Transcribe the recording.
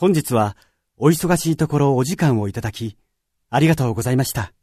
本日はお忙しいところお時間をいただき、ありがとうございました。